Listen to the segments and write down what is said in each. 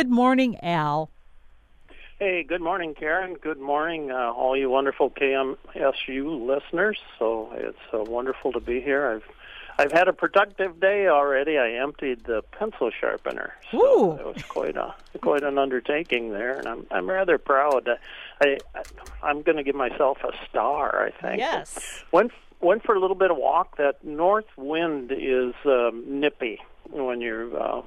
Good morning, Al. Hey, good morning, Karen. Good morning, uh, all you wonderful KMSU listeners. So it's uh, wonderful to be here. I've I've had a productive day already. I emptied the pencil sharpener, so Ooh. it was quite a quite an undertaking there, and I'm I'm rather proud. I, I I'm going to give myself a star. I think. Yes. Went went for a little bit of walk. That north wind is um, nippy when you're uh,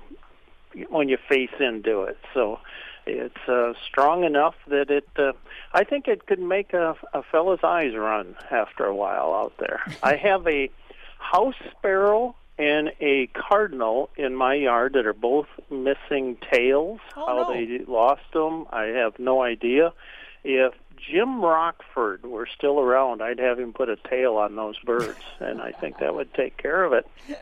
when you face into it. So it's uh, strong enough that it. Uh, I think it could make a, a fella's eyes run after a while out there. I have a house sparrow and a cardinal in my yard that are both missing tails. Oh, How no. they lost them, I have no idea. If Jim Rockford were still around, I'd have him put a tail on those birds, and I think that would take care of it.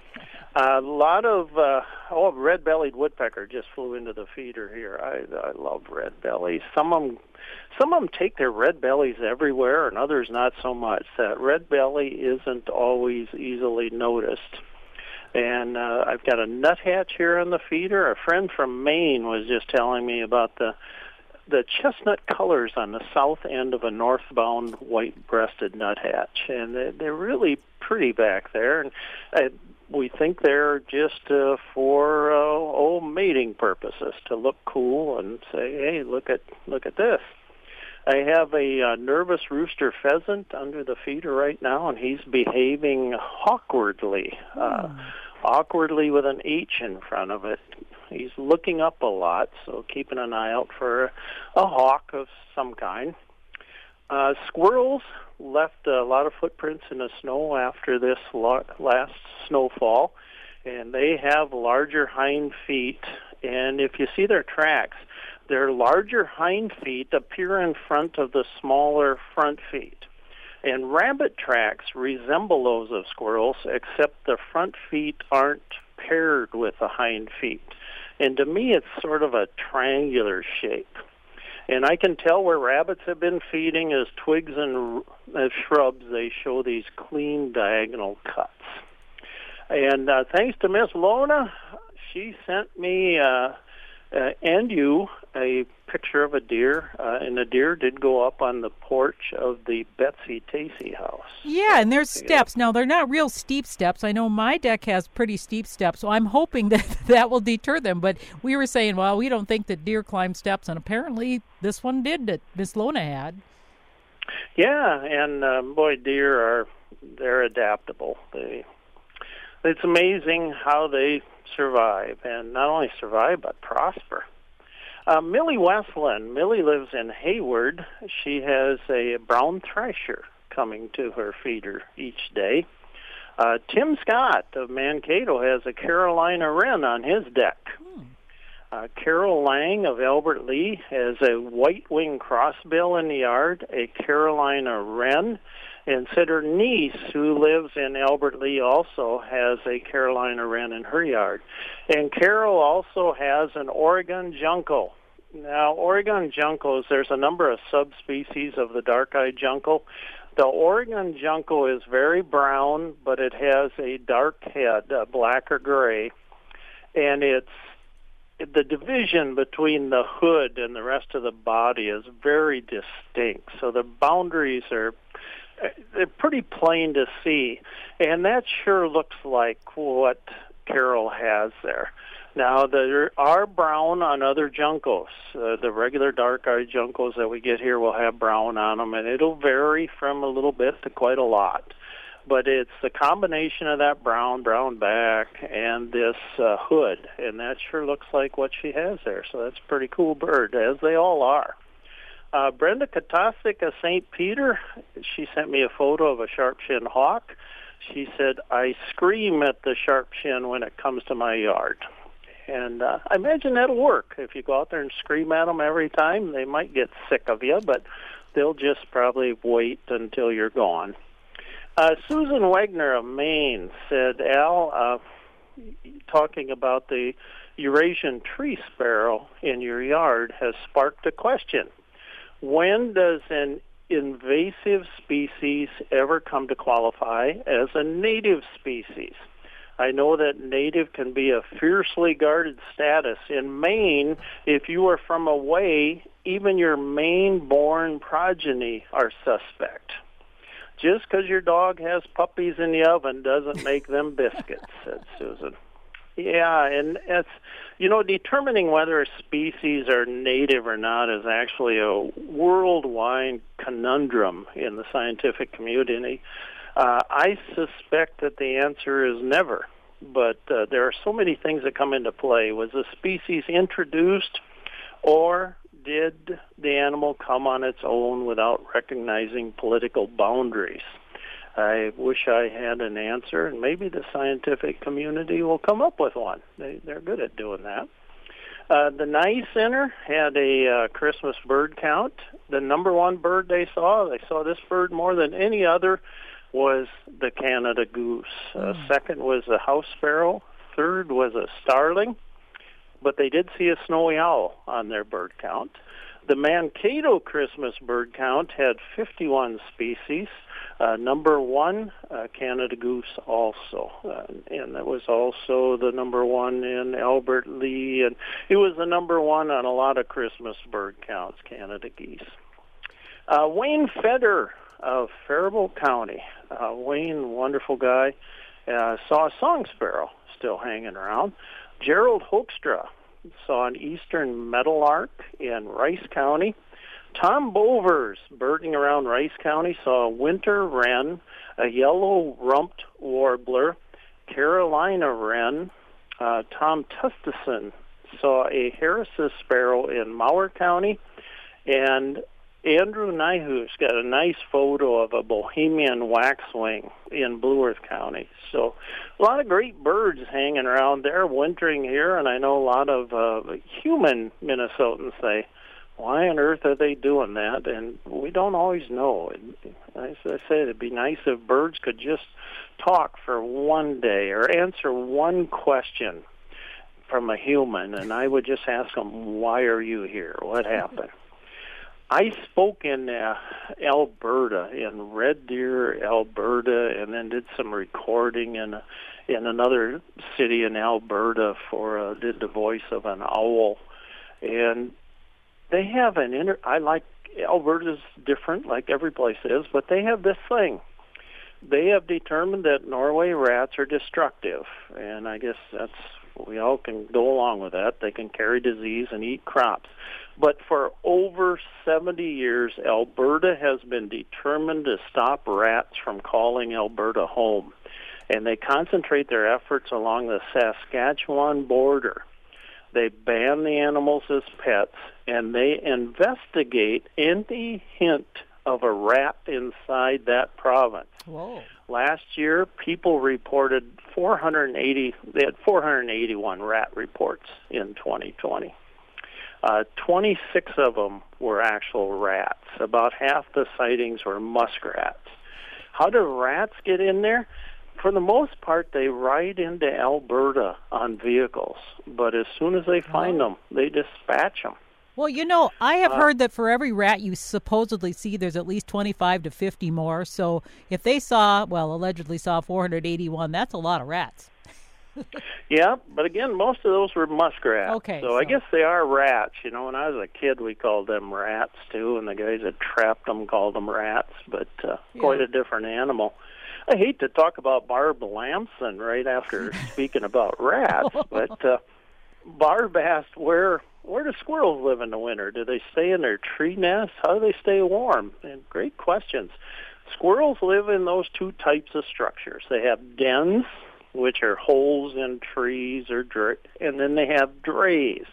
A lot of uh, oh, red-bellied woodpecker just flew into the feeder here. I I love red bellies. Some of them, some of them take their red bellies everywhere, and others not so much. That red belly isn't always easily noticed. And uh, I've got a nuthatch here in the feeder. A friend from Maine was just telling me about the the chestnut colors on the south end of a northbound white-breasted nuthatch, and they- they're really pretty back there. And uh, we think they're just uh, for uh, oh mating purposes to look cool and say, hey, look at look at this. I have a uh, nervous rooster pheasant under the feeder right now, and he's behaving awkwardly, uh, awkwardly with an H in front of it. He's looking up a lot, so keeping an eye out for a hawk of some kind. Uh, squirrels left a lot of footprints in the snow after this last snowfall, and they have larger hind feet. And if you see their tracks, their larger hind feet appear in front of the smaller front feet. And rabbit tracks resemble those of squirrels, except the front feet aren't paired with the hind feet. And to me, it's sort of a triangular shape. And I can tell where rabbits have been feeding as twigs and uh, shrubs, they show these clean diagonal cuts. And uh, thanks to Miss Lona, she sent me uh, uh, and you a picture of a deer, uh, and the deer did go up on the porch of the Betsy Tacy house. Yeah, and there's steps. Now, they're not real steep steps. I know my deck has pretty steep steps, so I'm hoping that that will deter them. But we were saying, well, we don't think that deer climb steps, and apparently this one did that Miss Lona had. Yeah, and um, boy, deer are they're adaptable. They it's amazing how they survive, and not only survive but prosper. Uh, Millie Westland. Millie lives in Hayward. She has a brown thrasher coming to her feeder each day. Uh, Tim Scott of Mankato has a Carolina wren on his deck. Uh, Carol Lang of Albert Lea has a white-winged crossbill in the yard, a Carolina wren, and said her niece, who lives in Albert Lea, also has a Carolina wren in her yard. And Carol also has an Oregon junco. Now, Oregon juncos, there's a number of subspecies of the dark-eyed junco. The Oregon junco is very brown, but it has a dark head, black or gray, and it's the division between the hood and the rest of the body is very distinct. So the boundaries are they're pretty plain to see, and that sure looks like what Carol has there. Now there are brown on other juncos. Uh, the regular dark-eyed juncos that we get here will have brown on them, and it'll vary from a little bit to quite a lot but it's the combination of that brown, brown back, and this uh, hood, and that sure looks like what she has there. So that's a pretty cool bird, as they all are. Uh, Brenda Katosik of St. Peter, she sent me a photo of a sharp-shinned hawk. She said, I scream at the sharp shin when it comes to my yard. And uh, I imagine that'll work. If you go out there and scream at them every time, they might get sick of you, but they'll just probably wait until you're gone. Uh, Susan Wagner of Maine said, Al, uh, talking about the Eurasian tree sparrow in your yard has sparked a question. When does an invasive species ever come to qualify as a native species? I know that native can be a fiercely guarded status. In Maine, if you are from away, even your Maine-born progeny are suspect. Just because your dog has puppies in the oven doesn't make them biscuits, said Susan. Yeah, and it's you know determining whether species are native or not is actually a worldwide conundrum in the scientific community. Uh, I suspect that the answer is never, but uh, there are so many things that come into play. Was a species introduced, or did the animal come on its own without recognizing political boundaries? I wish I had an answer, and maybe the scientific community will come up with one. They, they're good at doing that. Uh, the Nye Center had a uh, Christmas bird count. The number one bird they saw, they saw this bird more than any other, was the Canada goose. Uh, mm. Second was the house sparrow. Third was a starling. But they did see a snowy owl on their bird count. The Mankato Christmas bird count had 51 species. Uh, number one, uh, Canada goose also, uh, and that was also the number one in Albert Lea, and it was the number one on a lot of Christmas bird counts, Canada geese. Uh, Wayne Feder of Faribault County, uh, Wayne, wonderful guy, uh, saw a song sparrow still hanging around. Gerald Hoekstra saw an eastern meadowlark in Rice County. Tom Bovers, birding around Rice County, saw a winter wren, a yellow rumped warbler, Carolina wren. Uh, Tom Tustison saw a Harris's sparrow in Mower County, and Andrew Nyhus got a nice photo of a Bohemian waxwing in Blue Earth County. So a lot of great birds hanging around there wintering here, and I know a lot of uh, human Minnesotans say, why on earth are they doing that? And we don't always know. As I said, it'd be nice if birds could just talk for one day or answer one question from a human, and I would just ask them, "Why are you here? What happened?" I spoke in uh, Alberta, in Red Deer, Alberta, and then did some recording in in another city in Alberta for uh, did the voice of an owl, and they have an inter. I like Alberta's different, like every place is, but they have this thing. They have determined that Norway rats are destructive, and I guess that's we all can go along with that. They can carry disease and eat crops. But for over 70 years, Alberta has been determined to stop rats from calling Alberta home. And they concentrate their efforts along the Saskatchewan border. They ban the animals as pets, and they investigate any hint of a rat inside that province. Whoa. Last year, people reported 480. They had 481 rat reports in 2020. Uh, 26 of them were actual rats. About half the sightings were muskrats. How do rats get in there? for the most part, they ride into Alberta on vehicles, but as soon as they find oh. them, they dispatch them. Well, you know, I have uh, heard that for every rat you supposedly see, there's at least 25 to 50 more. So if they saw, well, allegedly saw 481, that's a lot of rats. yeah, but again, most of those were muskrats. Okay. So, so, I guess they are rats. You know, when I was a kid, we called them rats too, and the guys that trapped them called them rats, but uh, yeah. quite a different animal. I hate to talk about Barb Lamson right after speaking about rats, but uh, Barb asked where where do squirrels live in the winter? Do they stay in their tree nests? How do they stay warm? And great questions. Squirrels live in those two types of structures. They have dens, which are holes in trees or dirt, and then they have drays,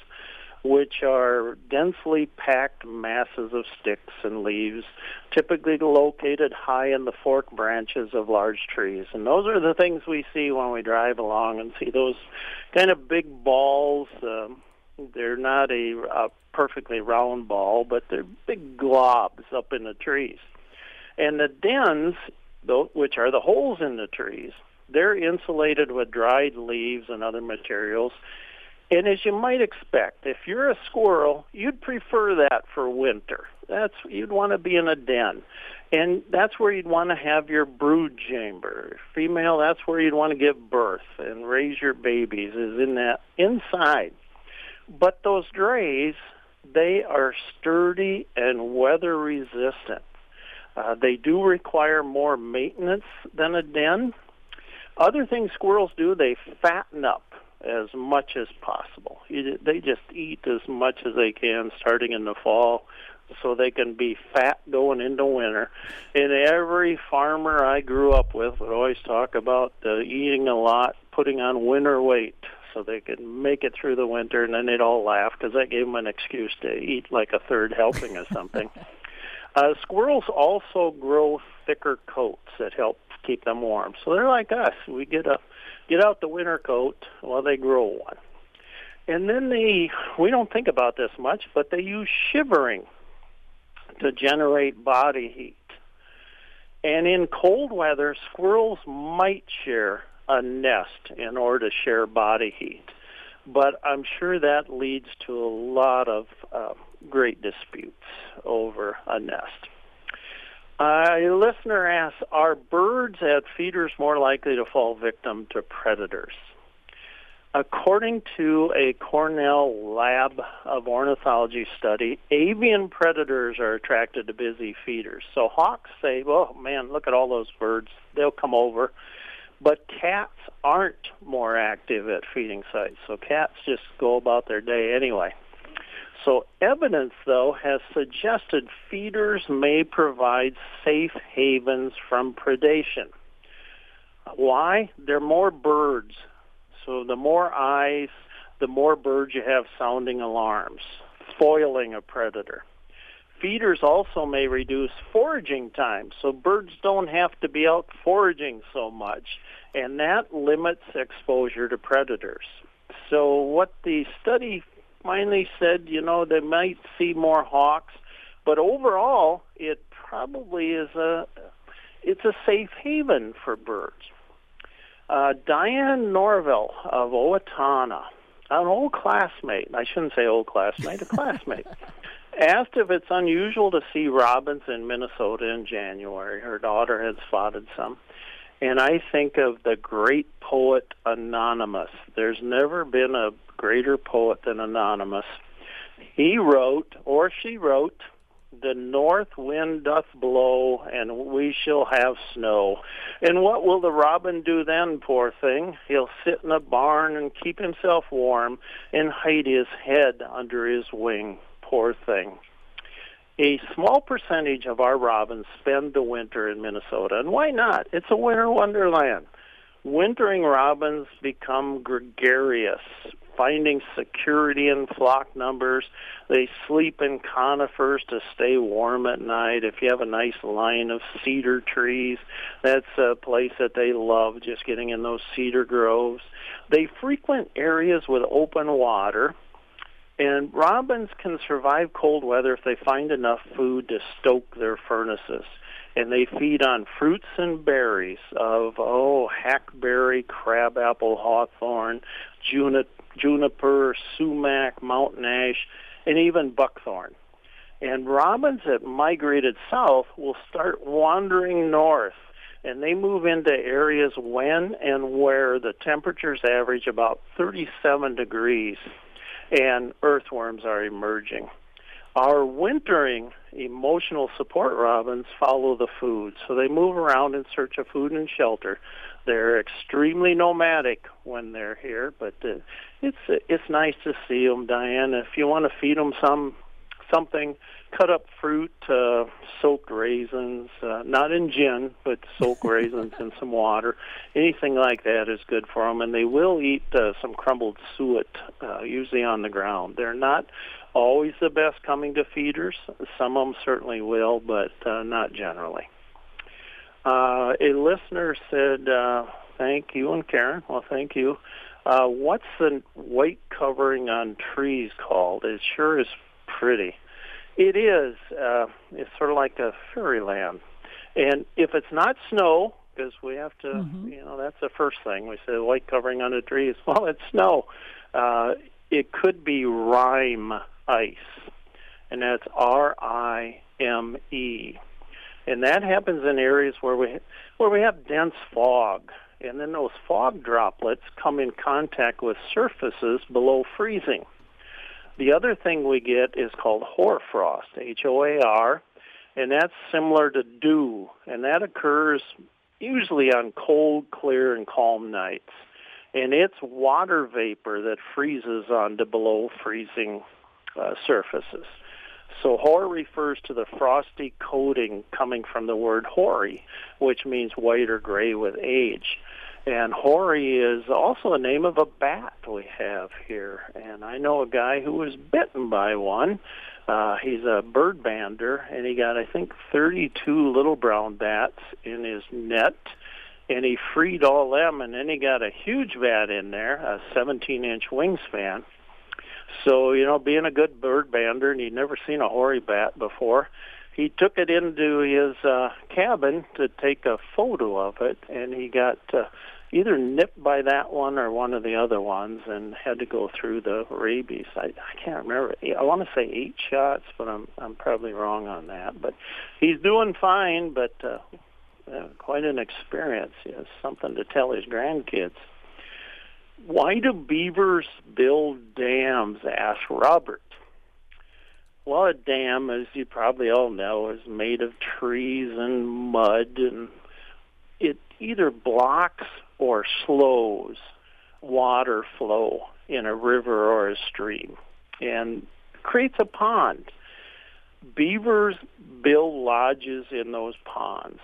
which are densely packed masses of sticks and leaves, typically located high in the fork branches of large trees. And those are the things we see when we drive along and see those kind of big balls. Um, they're not a, a perfectly round ball, but they're big globs up in the trees. And the dens, which are the holes in the trees, they're insulated with dried leaves and other materials And as you might expect, if you're a squirrel, you'd prefer that for winter. That's you'd want to be in a den. And that's where you'd want to have your brood chamber. Female, that's where you'd want to give birth and raise your babies is in that inside. But those drays, they are sturdy and weather resistant. Uh, they do require more maintenance than a den. Other things squirrels do, they fatten up as much as possible. They just eat as much as they can starting in the fall so they can be fat going into winter. And every farmer I grew up with would always talk about uh, eating a lot, putting on winter weight so they could make it through the winter, and then they'd all laugh because that gave them an excuse to eat like a third helping of something. uh, squirrels also grow thicker coats that help keep them warm. So they're like us. We get a get out the winter coat while they grow one. And then they we don't think about this much, but they use shivering to generate body heat. And in cold weather, squirrels might share a nest in order to share body heat. But I'm sure that leads to a lot of uh, great disputes over a nest. A listener asks, are birds at feeders more likely to fall victim to predators? According to a Cornell Lab of Ornithology study, avian predators are attracted to busy feeders. So hawks say, "Oh man, look at all those birds. They'll come over." But cats aren't more active at feeding sites. So cats just go about their day anyway. So evidence, though, has suggested feeders may provide safe havens from predation. Why? There are more birds so the more eyes, the more birds you have sounding alarms, foiling a predator. Feeders also may reduce foraging time, so birds don't have to be out foraging so much, and that limits exposure to predators. So what the study finally said, you know, they might see more hawks, but overall, it probably is a it's a safe haven for birds. Uh, Diane Norville of Owatonna, an old classmate, I shouldn't say old classmate, a classmate, asked if it's unusual to see robins in Minnesota in January. Her daughter had spotted some. And I think of the great poet Anonymous. There's never been a greater poet than Anonymous. He wrote, or she wrote, the north wind doth blow, and we shall have snow. And what will the robin do then, poor thing? He'll sit in a barn and keep himself warm and hide his head under his wing, poor thing. A small percentage of our robins spend the winter in Minnesota, and why not? It's a winter wonderland. Wintering robins become gregarious, finding security in flock numbers. They sleep in conifers to stay warm at night. If you have a nice line of cedar trees, that's a place that they love, just getting in those cedar groves. They frequent areas with open water. And robins can survive cold weather if they find enough food to stoke their furnaces and they feed on fruits and berries of oh hackberry, crabapple, hawthorn, juniper, sumac, mountain ash, and even buckthorn. And robins that migrated south will start wandering north and they move into areas when and where the temperatures average about 37 degrees and earthworms are emerging. Our wintering emotional support robins follow the food, so they move around in search of food and shelter. They're extremely nomadic when they're here, but uh, it's it's nice to see them, Diane. If you want to feed them some something, cut up fruit, uh, soaked raisins, uh, not in gin, but soak raisins in some water. Anything like that is good for them, and they will eat uh, some crumbled suet, uh, usually on the ground. They're not always the best coming to feeders. Some of them certainly will, but uh, not generally. Uh, a listener said, uh, "Thank you," and Karen, well, thank you. Uh, what's the white covering on trees called? It sure is pretty. It is. Uh, it's sort of like a fairyland. And if it's not snow, because we have to, mm-hmm. you know, that's the first thing we say. White covering on the trees. Well, it's snow. Uh, it could be rime ice, and that's R I M E, and that happens in areas where we where we have dense fog, and then those fog droplets come in contact with surfaces below freezing. The other thing we get is called hoarfrost, H O A R, and that's similar to dew, and that occurs usually on cold, clear, and calm nights. And it's water vapor that freezes onto below freezing uh, surfaces. So hoar refers to the frosty coating coming from the word hoary, which means white or gray with age. And hoary is also the name of a bat we have here. And I know a guy who was bitten by one. Uh, he's a bird bander, and he got, I think, 32 little brown bats in his net. And he freed all them, and then he got a huge bat in there, a 17-inch wingspan. So, you know, being a good bird bander, and he'd never seen a hoary bat before, he took it into his uh, cabin to take a photo of it, and he got uh, either nipped by that one or one of the other ones and had to go through the rabies. I, I can't remember. I want to say eight shots, but I'm I'm probably wrong on that. But he's doing fine, but uh, uh, quite an experience. He has something to tell his grandkids. Why do beavers build dams? asked Robert. Well, a dam, as you probably all know, is made of trees and mud, and it either blocks or slows water flow in a river or a stream and creates a pond. Beavers build lodges in those ponds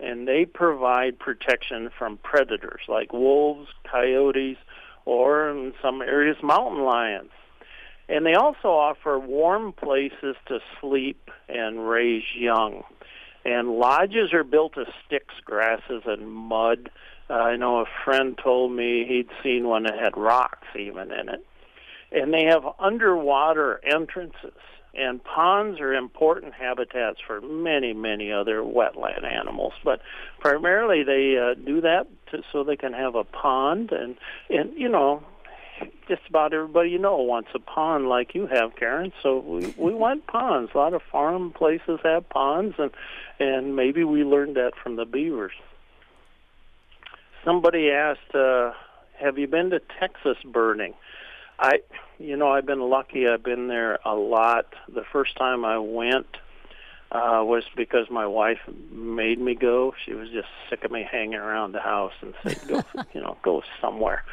and they provide protection from predators like wolves, coyotes, or in some areas mountain lions. And they also offer warm places to sleep and raise young. And lodges are built of sticks, grasses, and mud uh, I know a friend told me he'd seen one that had rocks even in it. And they have underwater entrances. And ponds are important habitats for many, many other wetland animals. But primarily they uh, do that to, so they can have a pond. And, and, you know, just about everybody you know wants a pond like you have, Karen. So we we want ponds. A lot of farm places have ponds, and and maybe we learned that from the beavers somebody asked, uh, "Have you been to Texas birding?" I, you know, I've been lucky. I've been there a lot. The first time I went uh, was because my wife made me go. She was just sick of me hanging around the house and said, "Go, you know, go somewhere."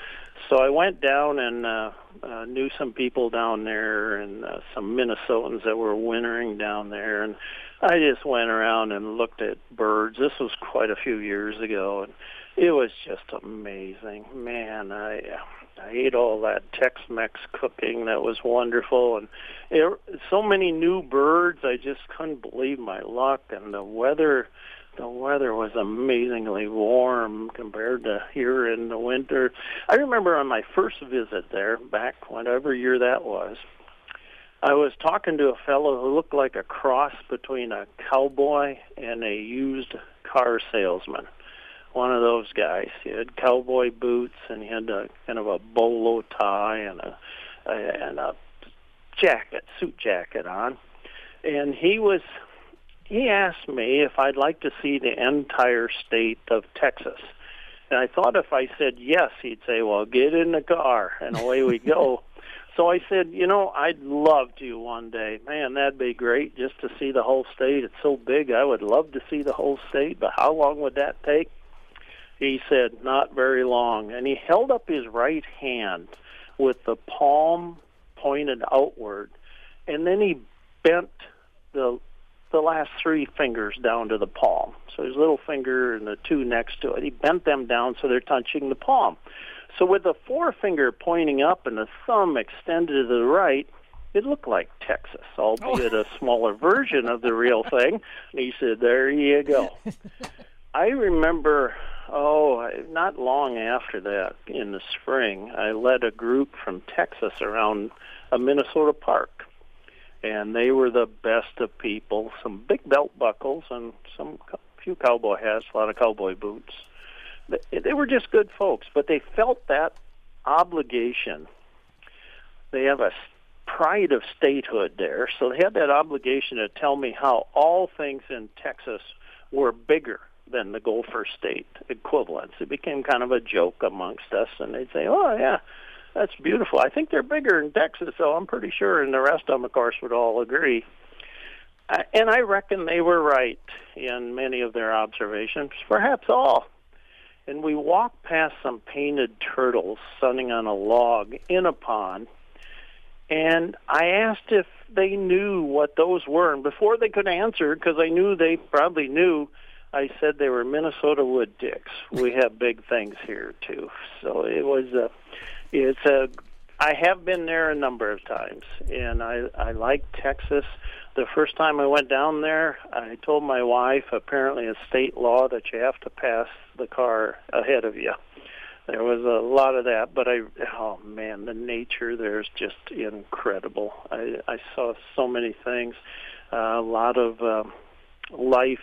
So I went down and uh, uh, knew some people down there and uh, some Minnesotans that were wintering down there, and I just went around and looked at birds. This was quite a few years ago, and it was just amazing. Man, I I ate all that Tex-Mex cooking. That was wonderful, and it, so many new birds. I just couldn't believe my luck, and the weather. The weather was amazingly warm compared to here in the winter. I remember on my first visit there, back whatever year that was, I was talking to a fellow who looked like a cross between a cowboy and a used car salesman one of those guys. He had cowboy boots and he had a kind of a bolo tie and a, a and a jacket, suit jacket on. And he was he asked me if I'd like to see the entire state of Texas. And I thought if I said yes, he'd say, "Well, get in the car," and away we go. so I said, "You know, I'd love to one day. Man, that'd be great just to see the whole state. It's so big. I would love to see the whole state, but how long would that take?" He said, not very long. And he held up his right hand with the palm pointed outward. And then he bent the the last three fingers down to the palm. So his little finger and the two next to it, he bent them down so they're touching the palm. So with the forefinger pointing up and the thumb extended to the right, it looked like Texas, albeit oh. a smaller version of the real thing. And he said, "There you go." I remember Oh, not long after that, in the spring, I led a group from Texas around a Minnesota park, and they were the best of people. Some big belt buckles and some few cowboy hats, a lot of cowboy boots. They, they were just good folks, but they felt that obligation they have a pride of statehood there, so they had that obligation to tell me how all things in Texas were bigger than the Gopher State equivalents. It became kind of a joke amongst us, and they'd say, "Oh yeah, that's beautiful. I think they're bigger in Texas, so I'm pretty sure." And the rest of them, of course, would all agree. Uh, and I reckon they were right in many of their observations, perhaps all. And we walked past some painted turtles sunning on a log in a pond. And I asked if they knew what those were. And before they could answer, because I knew they probably knew, I said they were Minnesota wood ticks. We have big things here too. So it was a, it's a. I have been there a number of times, and I I like Texas. The first time I went down there, I told my wife apparently it's state law that you have to pass the car ahead of you. There was a lot of that, but I oh man, the nature there's just incredible. I I saw so many things, uh, a lot of um, life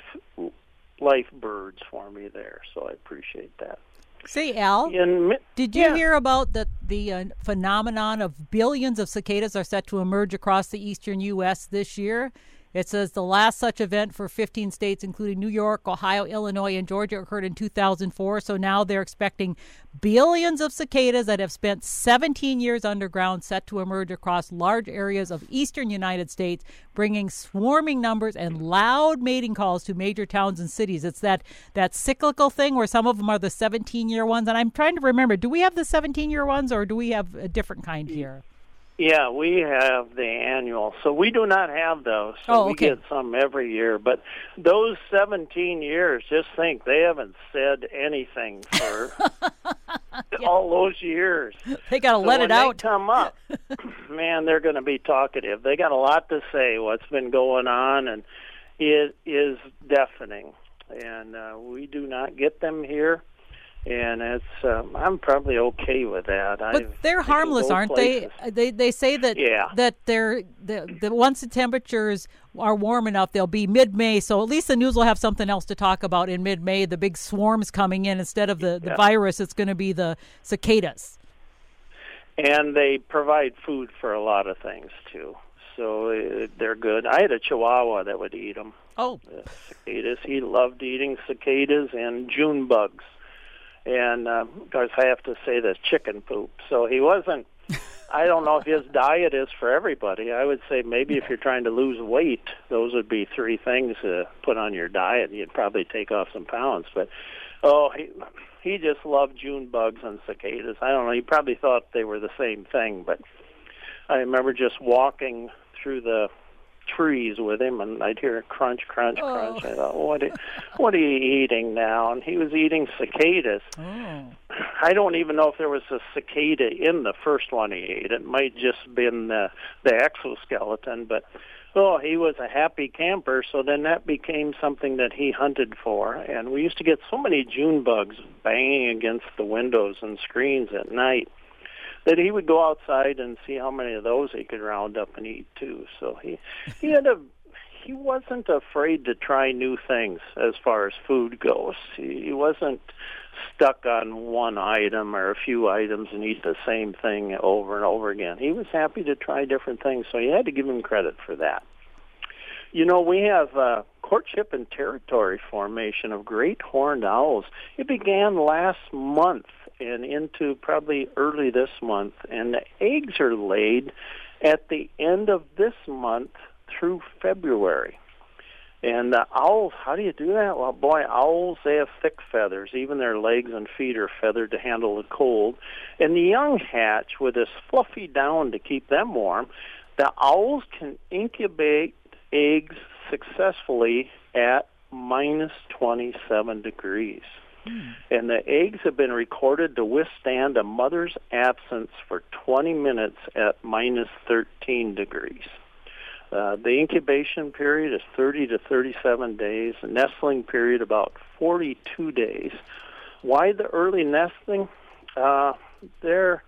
life birds for me there, so I appreciate that. Say, Al, In, did you yeah. hear about the the uh, phenomenon of billions of cicadas are set to emerge across the eastern U.S. this year? It says the last such event for 15 states, including New York, Ohio, Illinois, and Georgia, occurred in 2004. So now they're expecting billions of cicadas that have spent 17 years underground set to emerge across large areas of eastern United States, bringing swarming numbers and loud mating calls to major towns and cities. It's that, that cyclical thing where some of them are the 17 year ones. And I'm trying to remember do we have the 17 year ones or do we have a different kind here? Yeah, we have the annual. So we do not have those. So Oh, we get some every year. But those 17 years, just think, they haven't said anything for all those years. They got to So let it out. They come up, man, they're going to be talkative. They got a lot to say. What's been going on, and it is deafening. And uh, we do not get them here, and it's. Um, I'm probably okay with that. But they're harmless, aren't places. they? They they say that Yeah. that they're the, the once the temperatures are warm enough, they'll be mid May. So at least the news will have something else to talk about in mid May. The big swarms coming in instead of the, the Yeah. virus, it's going to be the cicadas. and they provide food for a lot of things too. So uh, they're good. I had a Chihuahua that would eat them. Oh, uh, cicadas. He loved eating cicadas and June bugs. And uh, of course, I have to say this chicken poop. So he wasn't. I don't know if his diet is for everybody. I would say maybe if you're trying to lose weight, those would be three things to put on your diet. You'd probably take off some pounds. But oh, he he just loved June bugs and cicadas. I don't know. He probably thought they were the same thing. But I remember just walking through the trees with him, and I'd hear crunch, crunch, crunch. I oh. thought, what, are, what are you eating now? And he was eating cicadas. oh, I don't even know if there was a cicada in the first one he ate. It might just been the, the exoskeleton, but oh, he was a happy camper. So then that became something that he hunted for, and we used to get so many June bugs banging against the windows and screens at night that he would go outside and see how many of those he could round up and eat too. So he he had a he wasn't afraid to try new things as far as food goes. He, he wasn't stuck on one item or a few items and eat the same thing over and over again. He was happy to try different things, so you had to give him credit for that. You know, we have uh, courtship and territory formation of great horned owls. It began last month and into probably early this month, and the eggs are laid at the end of this month through February. And owls, how do you do that? Well, boy, owls, they have thick feathers. Even their legs and feet are feathered to handle the cold. And the young hatch with this fluffy down to keep them warm. The owls can incubate eggs successfully at minus 27 degrees. And the eggs have been recorded to withstand a mother's absence for 20 minutes at minus 13 degrees. Uh, the incubation period is 30 to 37 days. Nestling period about 42 days. Why the early nesting? Uh, they're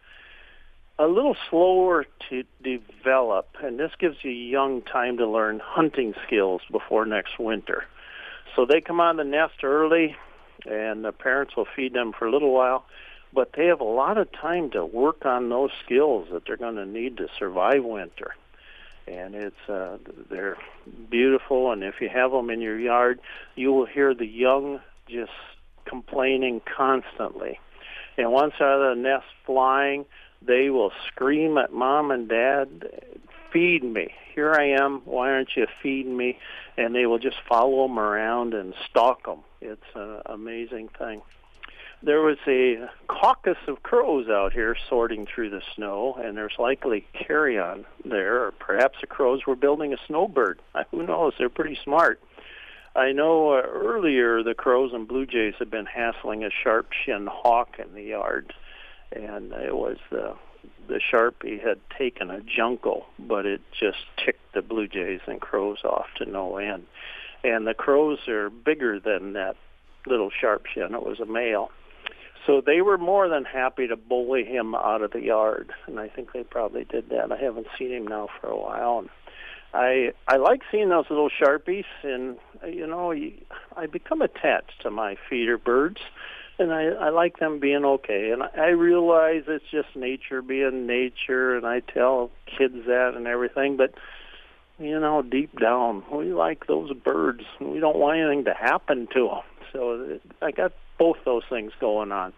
a little slower to develop, and this gives you young time to learn hunting skills before next winter. So they come on the nest early, and the parents will feed them for a little while. but they have a lot of time to work on those skills that they're going to need to survive winter. And it's uh, they're beautiful, and if you have them in your yard, you will hear the young just complaining constantly. And once out of the nest flying, they will scream at mom and dad, "Feed me! Here I am. Why aren't you feeding me?" And they will just follow them around and stalk them. It's an amazing thing there was a caucus of crows out here sorting through the snow, and there's likely carrion there, or perhaps the crows were building a snowbird. Who knows? They're pretty smart. I know uh, earlier the crows and blue jays had been hassling a sharp-shinned hawk in the yard, and it was the the sharpie had taken a jungle, but it just ticked the blue jays and crows off to no end. And the crows are bigger than that little sharp-shin. It was a male so they were more than happy to bully him out of the yard, and I think they probably did that. I haven't seen him now for a while, and I I like seeing those little sharpies, and you know I become attached to my feeder birds, and I I like them being okay, and I realize it's just nature being nature, and I tell kids that and everything, but you know deep down we like those birds, we don't want anything to happen to them. So I got both those things going on.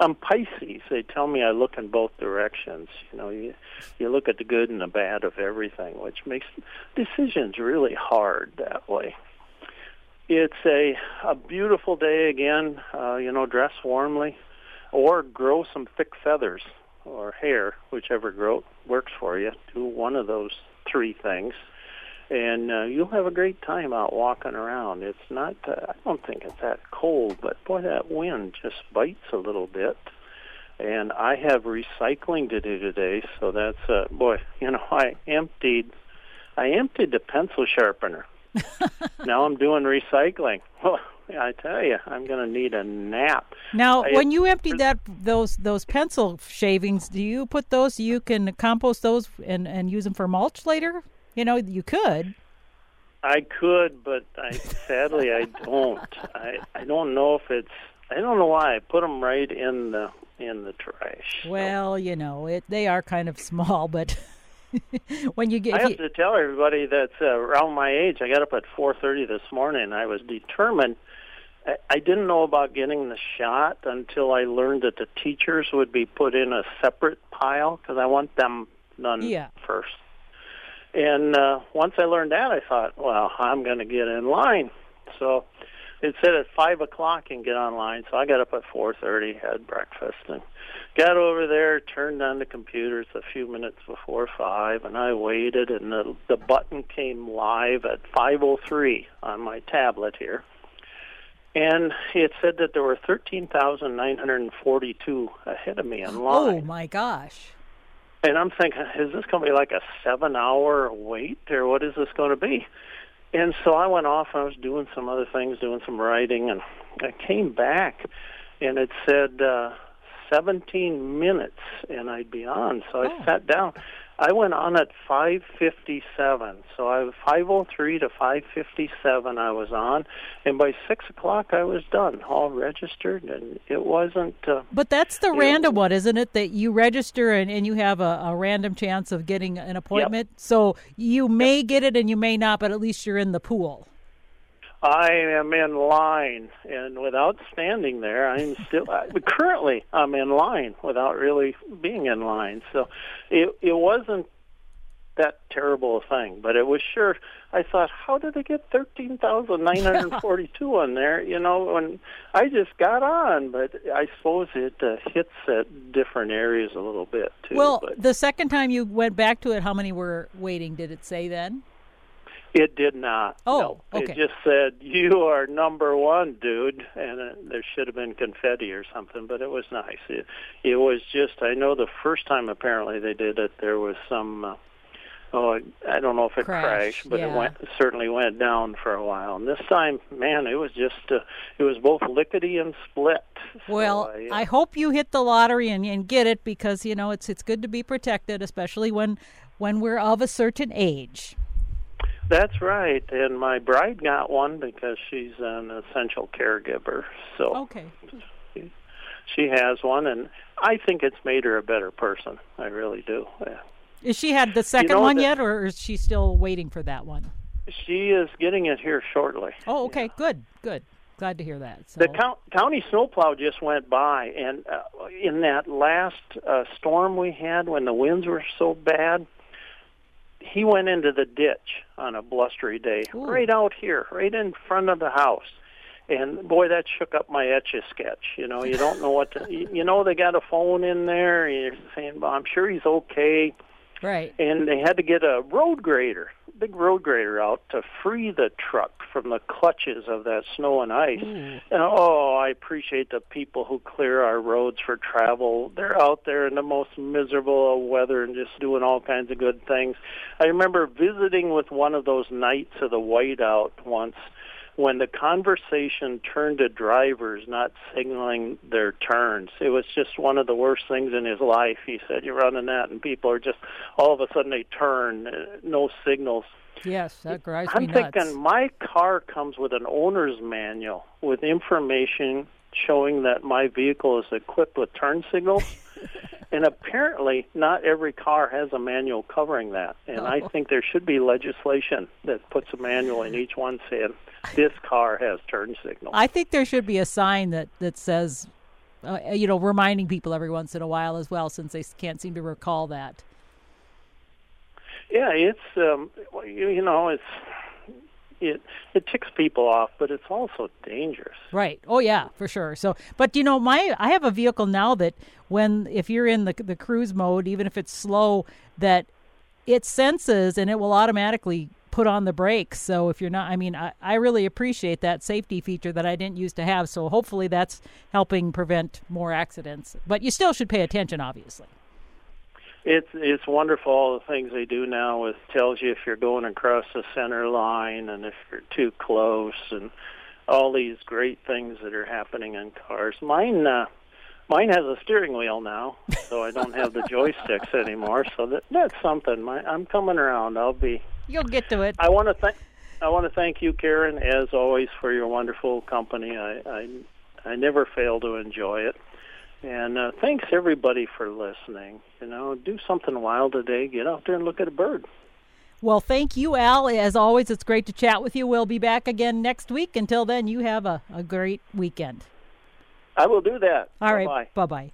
I'm Pisces. They tell me I look in both directions. You know, you you look at the good and the bad of everything, which makes decisions really hard that way. It's a a beautiful day again. Uh, you know, dress warmly, or grow some thick feathers or hair, whichever grow works for you. Do one of those three things and uh, you'll have a great time out walking around. It's not, uh, I don't think it's that cold, but boy, that wind just bites a little bit. And I have recycling to do today, so that's, uh, boy, you know, I emptied, I emptied the pencil sharpener. now I'm doing recycling. Well, I tell you, I'm going to need a nap. Now, I, when you empty that those those pencil shavings, do you put those? You can compost those and and use them for mulch later. You know, you could. I could, but I sadly I don't. I I don't know if it's. I don't know why I put them right in the in the trash. Well, you know, it they are kind of small, but when you get, I have you, to tell everybody that's uh, around my age. I got up at 4:30 this morning. I was determined. I, I didn't know about getting the shot until I learned that the teachers would be put in a separate pile because I want them done yeah. first. And uh, once I learned that, I thought, well, I'm going to get in line. So it said at five o'clock and get online. So I got up at four thirty, had breakfast, and got over there, turned on the computers a few minutes before five, and I waited, and the the button came live at five o three on my tablet here. And it said that there were 13,942 ahead of me in line. Oh, my gosh. And I'm thinking, is this going to be like a seven hour wait or what is this going to be? And so I went off and I was doing some other things, doing some writing, and I came back and it said uh, 17 minutes and I'd be on. So I oh. sat down I went on at 5:57, so I was 5:03 to 5:57. I was on, and by six o'clock I was done, all registered, and it wasn't. Uh, but that's the random one, isn't it? That you register and, and you have a, a random chance of getting an appointment. Yep. So you may yep. get it and you may not, but at least you're in the pool. I am in line, and without standing there, I'm still currently I'm in line without really being in line. So it it wasn't that terrible a thing, but it was sure. I thought, how did they get thirteen thousand nine hundred forty-two on there? You know, when I just got on, but I suppose it uh, hits at different areas a little bit too. Well, but. the second time you went back to it, how many were waiting? Did it say then? It did not. Oh, no. okay. It just said you are number one, dude, and uh, there should have been confetti or something, but it was nice. It, it was just. I know the first time apparently they did it, there was some. Uh, oh, I don't know if it Crash, crashed, but yeah. it went certainly went down for a while. And this time, man, it was just. Uh, it was both lickety and split. Well, so I, uh, I hope you hit the lottery and, and get it because you know it's it's good to be protected, especially when when we're of a certain age. That's right, and my bride got one because she's an essential caregiver. So okay, she has one, and I think it's made her a better person. I really do. Yeah. Is she had the second know one yet, or is she still waiting for that one? She is getting it here shortly. Oh, okay, good, good. Glad to hear that. So. The count, county snowplow just went by, and uh, in that last uh, storm we had when the winds were so bad, he went into the ditch on a blustery day, Ooh. right out here, right in front of the house. And boy, that shook up my etch a sketch. You know, you don't know what to. You you know, they got a phone in there. And you're saying, "Well, I'm sure he's okay." Right. and they had to get a road grader, big road grader out to free the truck from the clutches of that snow and ice. Ooh. And oh, I appreciate the people who clear our roads for travel. They're out there in the most miserable of weather and just doing all kinds of good things. I remember visiting with one of those knights of the whiteout once when the conversation turned to drivers not signaling their turns. It was just one of the worst things in his life. He said, You're running that, and people are just all of a sudden they turn, uh, no signals. Yes, that drives I'm me nuts. thinking my car comes with an owner's manual with information showing that my vehicle is equipped with turn signals. and apparently, not every car has a manual covering that. And I Oh. think there should be legislation that puts a manual in each one saying this car has turn signal. I think there should be a sign that that says, uh, you know, reminding people every once in a while as well, since they can't seem to recall that. Yeah, it's um, you know, it's it it ticks people off, but it's also dangerous. Right. Oh yeah, for sure. So, but you know, my I have a vehicle now that when if you're in the the cruise mode, even if it's slow, that it senses and it will automatically put on the brakes. So if you're not, I mean, I, I really appreciate that safety feature that I didn't used to have. So hopefully that's helping prevent more accidents. But you still should pay attention, obviously. It's it's wonderful all the things they do now. It tells you if you're going across the center line and if you're too close, and all these great things that are happening in cars. Mine uh, mine has a steering wheel now, so I don't have the joysticks anymore. So that that's something. My, I'm coming around. I'll be. You'll get to it. I want to thank. I want to thank you, Karen, as always, for your wonderful company. I I, I never fail to enjoy it. And uh, thanks everybody for listening. You know, do something wild today. Get out there and look at a bird. Well, thank you, Al. As always, it's great to chat with you. We'll be back again next week. Until then, you have a, a great weekend. I will do that. All right. Bye-bye. Bye bye.